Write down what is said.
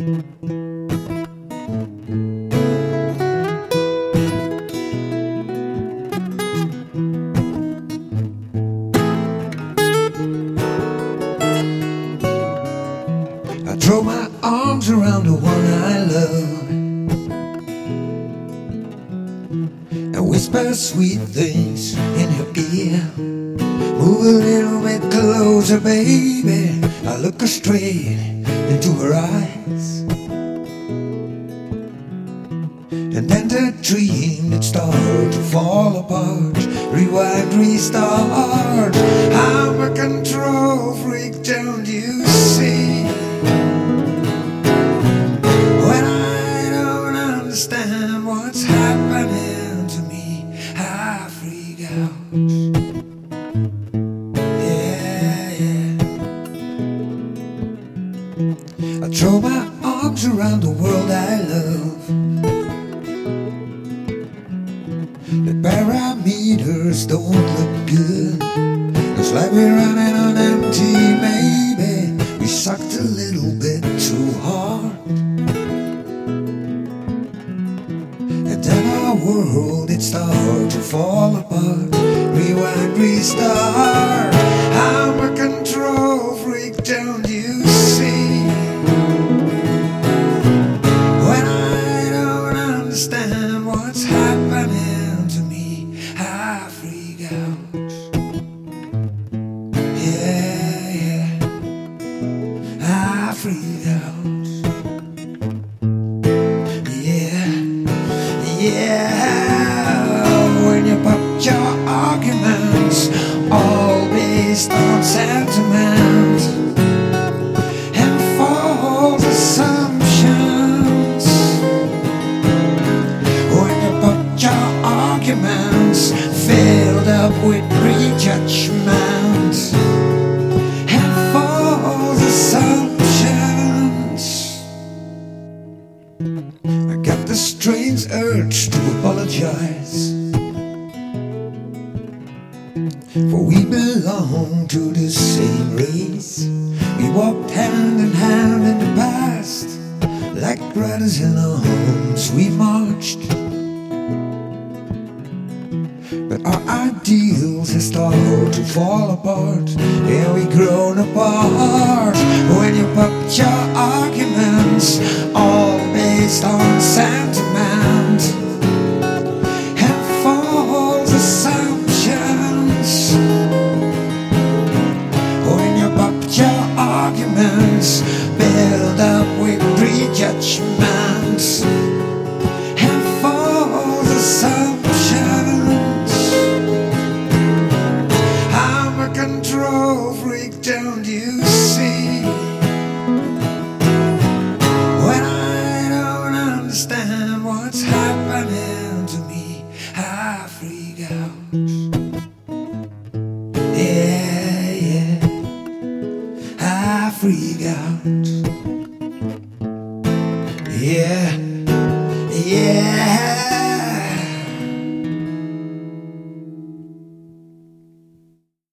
I throw my arms around the one I love and whisper sweet things in her ear. Move a little bit closer, baby. I look her straight into her eyes. And then the dream that started to fall apart. Rewind, restart. I'm a control freak, don't you see? When I don't understand what's happening to me, I freak out. I throw my arms around the world parameters don't look good. It's like we're running on empty, maybe. We sucked a little bit too hard. And then our world, it started to fall apart. Rewind, restart. Freak out. Yeah, yeah. When you put your arguments all based on sentiment and false assumptions. When you put your arguments filled up with prejudgment the strange urge to apologize. For we belong to the same race. We walked hand in hand in the past. Like brothers in our homes, we marched. But our ideals have started to fall apart. Yeah, we grown apart. When you put your arguments build up with prejudgments and false assumptions. I'm a control freak, don't you see? When I don't understand what's happening to me, I freak out. Freak out. Yeah, yeah.